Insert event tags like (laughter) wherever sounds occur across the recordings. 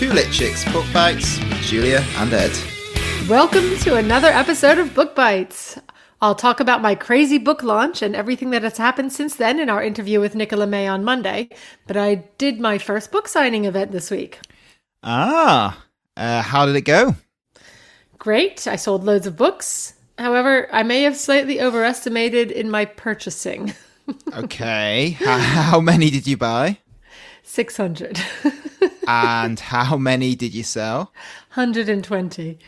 Two Lit Chicks Book Bites with Julia and Ed. Welcome to another episode of Book Bites. I'll talk about my crazy book launch and everything that has happened since then in our interview with Nicola May on Monday. But I did my first book signing event this week. Ah, uh, how did it go? Great. I sold loads of books. However, I may have slightly overestimated in my purchasing. (laughs) okay. how, (laughs) how many did you buy? 600. (laughs) and how many did you sell? 120.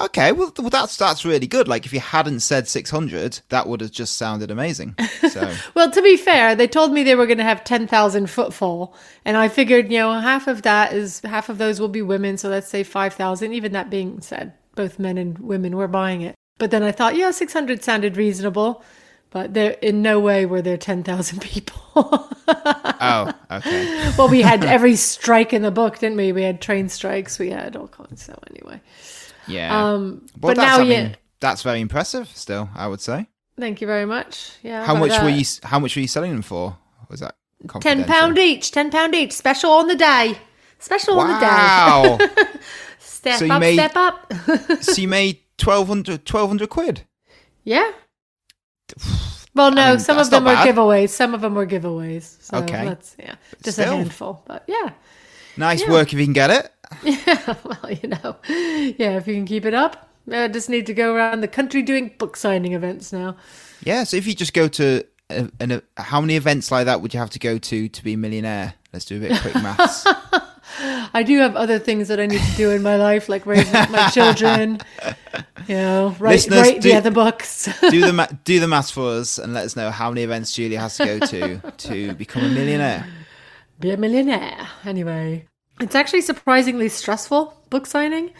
Okay, well, well, that's that's really good. Like, if you hadn't said six hundred, that would have just sounded amazing. So, (laughs) well, to be fair, they told me they were going to have ten thousand footfall, and I figured, you know, half of that is half of those will be women, so let's say five thousand. Even that being said, both men and women were buying it. But then I thought, yeah, six hundred sounded reasonable, but there in no way were there ten thousand (laughs) people. oh, okay. well, we had every strike in the book, didn't we? We had train strikes, we had all kinds. So anyway. Yeah. Um, well, but now, I mean, yeah, that's very impressive. Still, I would say. Thank you very much. Yeah. How much were you? How much were you selling them for? Was that ten pound each? Ten pound each. Special on the day. Special wow. on the day. (laughs) step so up, made, step up. (laughs) so you made 1200, 1200 quid. Yeah. Well, no, I mean, some of them were bad. giveaways. Some of them were giveaways. So okay. That's, yeah, just Still. a handful. But yeah. Nice yeah. work if you can get it. Yeah, (laughs) well, you know, yeah, if you can keep it up. I just need to go around the country doing book signing events now. Yeah, so if you just go to a, a, how many events like that would you have to go to to be a millionaire? Let's do a bit of quick maths. (laughs) I do have other things that I need to do in my life, like raising my children. (laughs) You know, write, write do, the other books. do the (laughs) ma- do the maths for us and let us know how many events Julia has to go to to become a millionaire. Be a millionaire, anyway. It's actually surprisingly stressful book signing.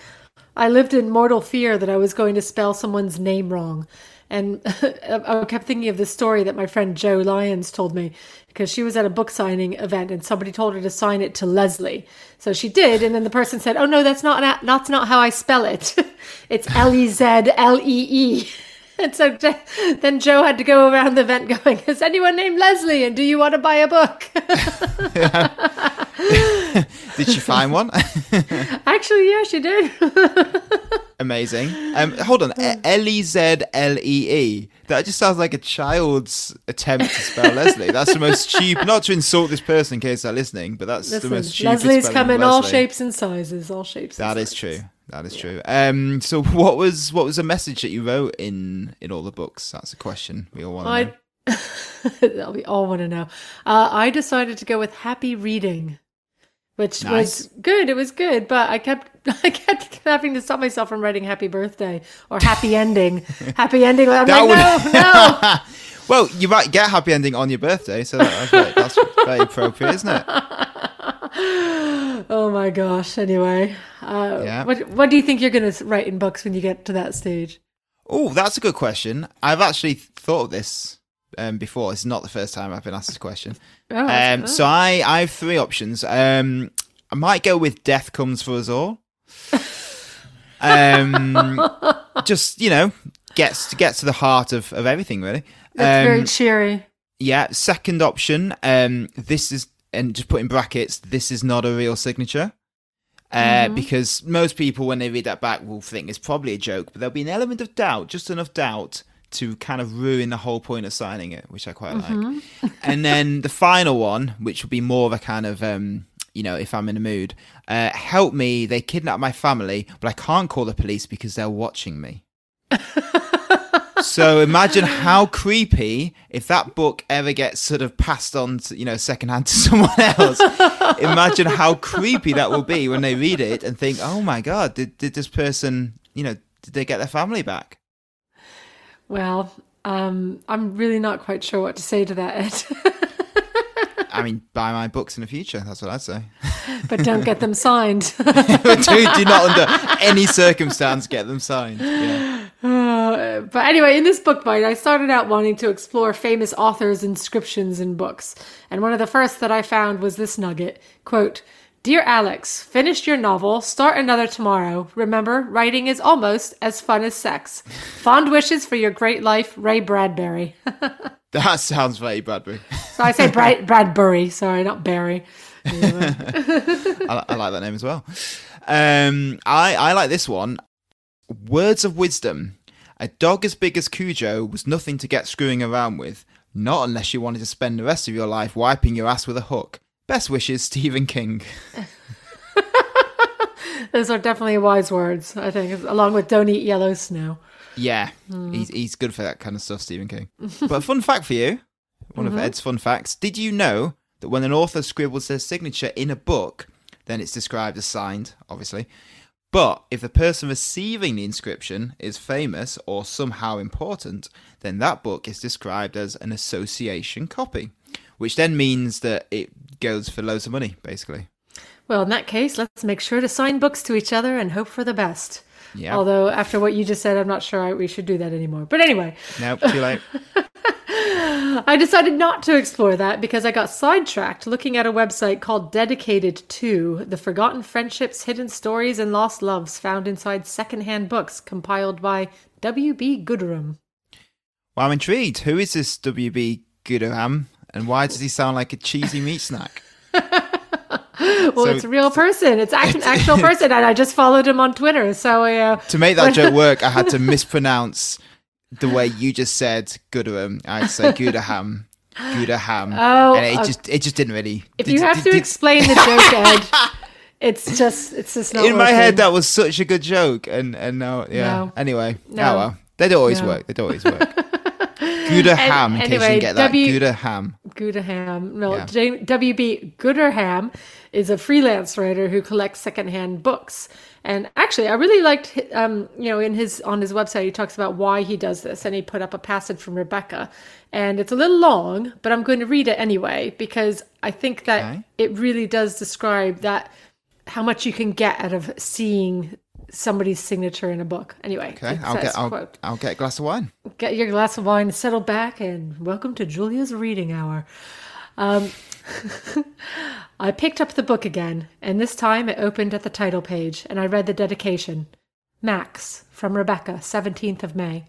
I lived in mortal fear that I was going to spell someone's name wrong. And (laughs) I kept thinking of this story that my friend Joe Lyons told me because she was at a book signing event and somebody told her to sign it to Leslie. So she did, and then the person said, "Oh no, that's not that's not how I spell it. (laughs) it's L E Z L E E." (laughs) And so then Joe had to go around the event going, Is anyone named Leslie? And do you want to buy a book? did she find one? Actually, yeah, she did. Amazing. Um, hold on. L E Z L E E. That just sounds like a child's attempt to spell (laughs) Leslie. That's the most cheap. Not to insult this person in case they're listening, but that's Listen, the most cheap. Leslie's come in all shapes and sizes. All shapes. That is true. That is yeah. true. Um, so what was what was the message that you wrote in in all the books? That's a question we all want to know. (laughs) we all want to know. Uh, I decided to go with happy reading, which nice. was good. It was good, but I kept (laughs) I kept having to stop myself from writing happy birthday or happy ending. (laughs) happy ending. I'm that like, would... no, no. (laughs) well, you might get happy ending on your birthday, so that's very, that's very appropriate, isn't it? oh my gosh. Anyway, uh, yeah. what what do you think you're going to write in books when you get to that stage? Oh, that's a good question. I've actually thought of this um, before. It's not the first time I've been asked this question. Oh, um, so I I have three options. Um, I might go with Death Comes for Us All. (laughs) um, just you know, gets to get to the heart of of everything really. It's very um, cheery. Yeah. Second option. Um, this is and just put in brackets, this is not a real signature. Uh, mm-hmm. Because most people, when they read that back, will think it's probably a joke, but there'll be an element of doubt, just enough doubt to kind of ruin the whole point of signing it, which I quite mm-hmm. like. and then the final one, which will be more of a kind of, um, you know, if I'm in a mood, uh, help me, they kidnapped my family, but I can't call the police because they're watching me. so imagine how creepy if that book ever gets sort of passed on to, you know, secondhand to (laughs) someone else. imagine how creepy that will be when they read it and think, oh my God, did, did this person, you know, did they get their family back? Well, um, I'm really not quite sure what to say to that, Ed. (laughs) I mean, buy my books in the future. That's what I'd say. (laughs) But don't get them signed. (laughs) do, do not, under any circumstance, get them signed. Yeah. Uh, (sighs) but anyway, in this book bite, I started out wanting to explore famous authors' inscriptions in books. And one of the first that I found was this nugget quote, Dear Alex, finished your novel. Start another tomorrow. Remember, writing is almost as fun as sex. Fond wishes for your great life, Ray Bradbury. (laughs) that sounds very Bradbury. so I say Brad- Bradbury. Sorry, not Barry. (laughs) I, I, like that name as well. Um, I, I like this one. Words of wisdom. A dog as big as Cujo was nothing to get screwing around with. Not unless you wanted to spend the rest of your life wiping your ass with a hook. Best wishes, Stephen King. (laughs) Those are definitely wise words, I think, along with don't eat yellow snow. Yeah, mm. he's, he's good for that kind of stuff, Stephen King. (laughs) but a fun fact for you one mm-hmm. of Ed's fun facts. Did you know that when an author scribbles their signature in a book, then it's described as signed, obviously. But if the person receiving the inscription is famous or somehow important, then that book is described as an association copy, which then means that it goes for loads of money, basically. Well, in that case, let's make sure to sign books to each other and hope for the best. Yeah. Although, after what you just said, I'm not sure I, we should do that anymore. But anyway. Nope, too late. (laughs) I decided not to explore that because I got sidetracked looking at a website called Dedicated to the Forgotten Friendships, Hidden Stories, and Lost Loves found inside secondhand books compiled by W.B. Gooderham. Well, I'm intrigued. Who is this W.B. Gooderham and why does he sound like a cheesy meat snack? (laughs) (laughs) well, so, it's a real person. It's an actual (laughs) person, and I just followed him on Twitter. So uh, to make that joke work, I had to (laughs) mispronounce the way you just said Goodham, I'd say Goodaham. Goodaham. Oh, and it uh, just it just didn't really. If did, you have did, to did, explain the joke, Ed, it's just it's just not. In my head, that was such a good joke, and and now yeah. No. Anyway, no. oh well, they'd always no. work. They'd always work. Gouda Ham, in anyway, case you get that. W- Gouda Ham. Gouda Ham. No, yeah. WB Gooderham is a freelance writer who collects secondhand books. And actually, I really liked, um, you know, in his on his website, he talks about why he does this, and he put up a passage from Rebecca, and it's a little long, but I'm going to read it anyway because I think that okay. it really does describe that how much you can get out of seeing somebody's signature in a book. Anyway, okay, I'll get I'll, I'll, get a glass of wine. Get your glass of wine, settle back, and welcome to Julia's reading hour. Um, I picked up the book again, and this time it opened at the title page, and I read the dedication. Max, from Rebecca, 17th of May.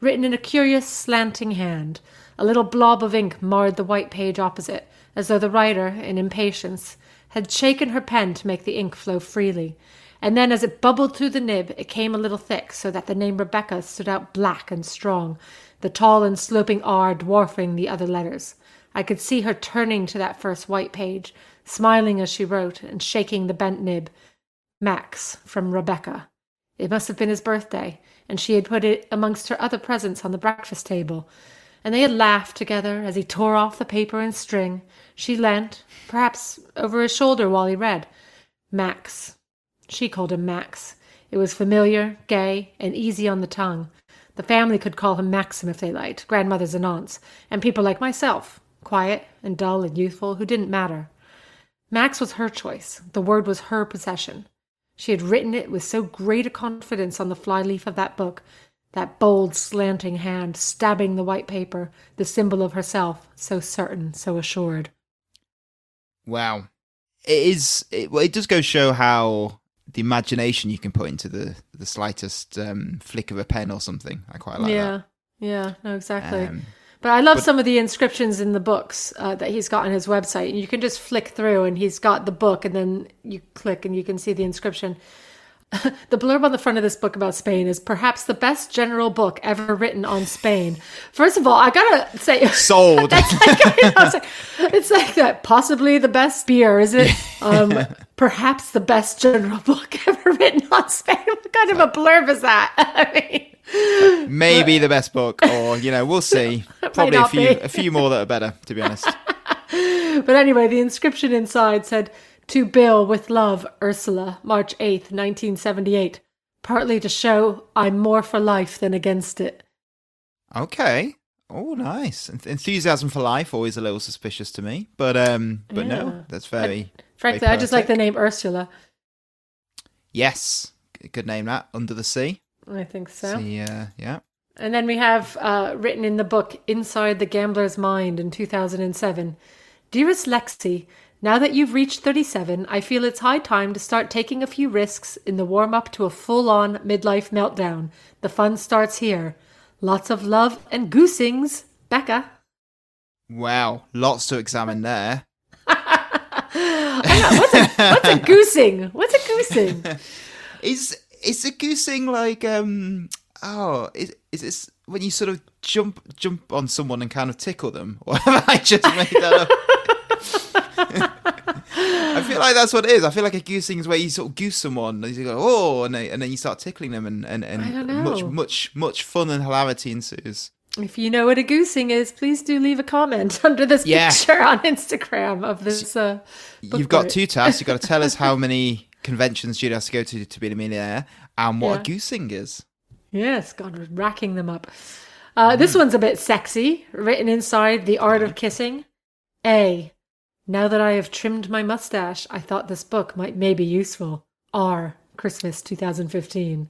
Written in a curious, slanting hand. A little blob of ink marred the white page opposite, as though the writer, in impatience, had shaken her pen to make the ink flow freely. And then, as it bubbled through the nib, it came a little thick, so that the name Rebecca stood out black and strong, the tall and sloping R dwarfing the other letters. I could see her turning to that first white page, smiling as she wrote, and shaking the bent nib. Max, from Rebecca. It must have been his birthday, and she had put it amongst her other presents on the breakfast table. And they had laughed together as he tore off the paper and string. She leant, perhaps over his shoulder while he read. Max. She called him Max. It was familiar, gay, and easy on the tongue. The family could call him Maxim if they liked, grandmothers and aunts, and people like myself, quiet and dull and youthful, who didn't matter. Max was her choice. The word was her possession. She had written it with so great a confidence on the flyleaf of that book, that bold, slanting hand stabbing the white paper, the symbol of herself, so certain, so assured. Wow. It is, it, well, it does go show how the imagination you can put into the the slightest um, flick of a pen or something. I quite like yeah. that. Yeah, yeah, no, exactly. Um, but I love but, some of the inscriptions in the books uh, that he's got on his website. And you can just flick through and he's got the book and then you click and you can see the inscription. (laughs) the blurb on the front of this book about Spain is perhaps the best general book ever written on Spain. First of all, I gotta say, (laughs) sold. like, (laughs) you know, it's, like, that. Possibly the best beer, is it? Um, perhaps the best general book ever written on Spain. What kind of a blurb is that? I mean, Maybe the best book, or you know, we'll see. Probably a few, a few more that are better, to be honest. but anyway, the inscription inside said, "To Bill with love, Ursula, March eighth, nineteen seventy-eight." Partly to show I'm more for life than against it. Okay. Oh, nice. Enthusiasm for life always a little suspicious to me, but um, but yeah. no, that's very. I, frankly, very I just like the name Ursula. Yes, good name that. Under the sea. I think so. Yeah, yeah. And then we have uh, written in the book Inside the Gambler's Mind in 2007 Dearest Lexi, now that you've reached 37, I feel it's high time to start taking a few risks in the warm up to a full on midlife meltdown. The fun starts here. Lots of love and goosings, Becca. Wow, lots to examine there. what's a what's a (laughs) goosing? What's a goosing? (laughs) Is is a goosing like um oh is is this when you sort of jump jump on someone and kind of tickle them? (laughs) Or have I just made that up? I feel like that's what it is. I feel like a goosing is where you sort of goose someone and you go, oh, and, they, and then you start tickling them and, and, and much, much, much fun and hilarity ensues. If you know what a goosing is, please do leave a comment (laughs) under this Yeah. picture on Instagram of this. Uh, You've got two tasks. You've got to tell us (laughs) how many conventions Judy has to go to to be a millionaire and what Yeah. a goosing is. Yes, God, we're racking them up. Uh, this one's a bit sexy. Written inside The Art of Kissing. A. Now that I have trimmed my mustache, I thought this book might may be useful. R. Christmas 2015.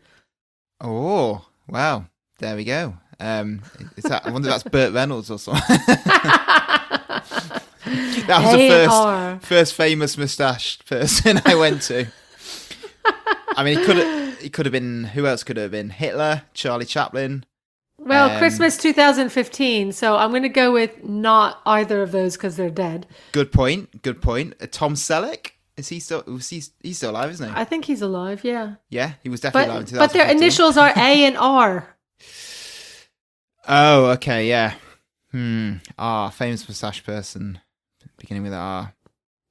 Oh, wow. There we go. Um, is that, I wonder if that's Burt Reynolds or something. (laughs) that was the first, R. first famous mustached person I went to. I mean, he could have, he could have been, who else could it have been? Hitler, Charlie Chaplin. Well, Um, Christmas 2015. So I'm going to go with not either of those because they're dead. Good point. Good point. Uh, Tom Selleck. Is he still? Was he, he's still alive, isn't he? I think he's alive, yeah. yeah, he was definitely alive. But, in but their initials are A and R. (laughs) Oh, okay, yeah. Hmm. Ah, famous moustache person, beginning with R.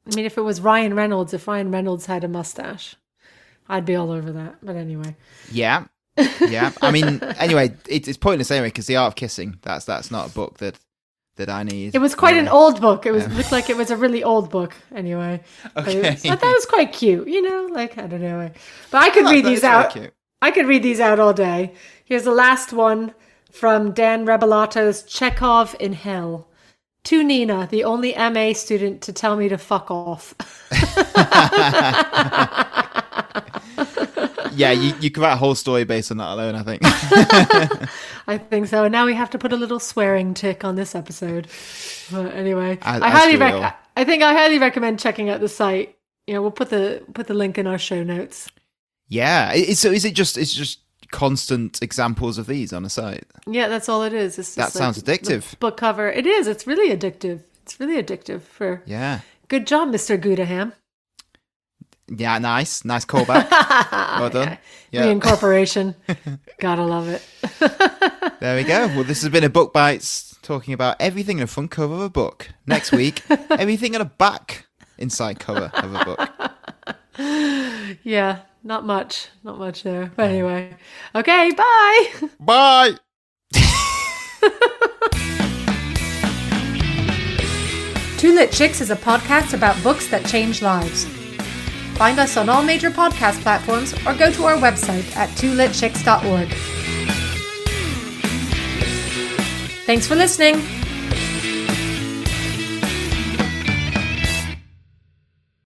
I mean, if it was Ryan Reynolds, if Ryan Reynolds had a mustache, I'd be all over that. But anyway. Yeah, yeah. I mean, anyway, it, it's pointless anyway because the art of kissing. That's that's not a book that that I need. It was quite an old book. It was looked like it was a really old book. Anyway, (laughs) Okay. was- I thought it was quite cute. You know, like I don't know, but I could That- read these out. I could read these out all day. Here's the last one from Dan Rebelato's Chekhov in Hell. To Nina, the only MA student to tell me to fuck off. (laughs) (laughs) Yeah, you you could write a whole story based on that alone. I think. (laughs) I think so. And now we have to put a little swearing tick on this episode. But anyway, As- I highly rec- I think I highly recommend checking out the site. You know, we'll put the put the link in our show notes. yeah. i- Is, so is it just it's just constant examples of these on a site? Yeah, that's all it is. It's just That sounds addictive. Book cover. It is. It's really addictive. It's really addictive. For Yeah. good job, Mister Gudaham. Yeah. Nice. Nice callback. (laughs) well done. Yeah. Reincorporation. (laughs) Gotta love it. (laughs) There we go. Well, this has been a Book Bites talking about everything in a front cover of a book. Next week, everything in a back inside cover of a book. Yeah, not much. Not much there. But anyway. Okay, bye. Bye. Two Lit Chicks is a podcast about books that change lives. Find us on all major podcast platforms or go to our website at twolitchicks.org. Thanks for listening.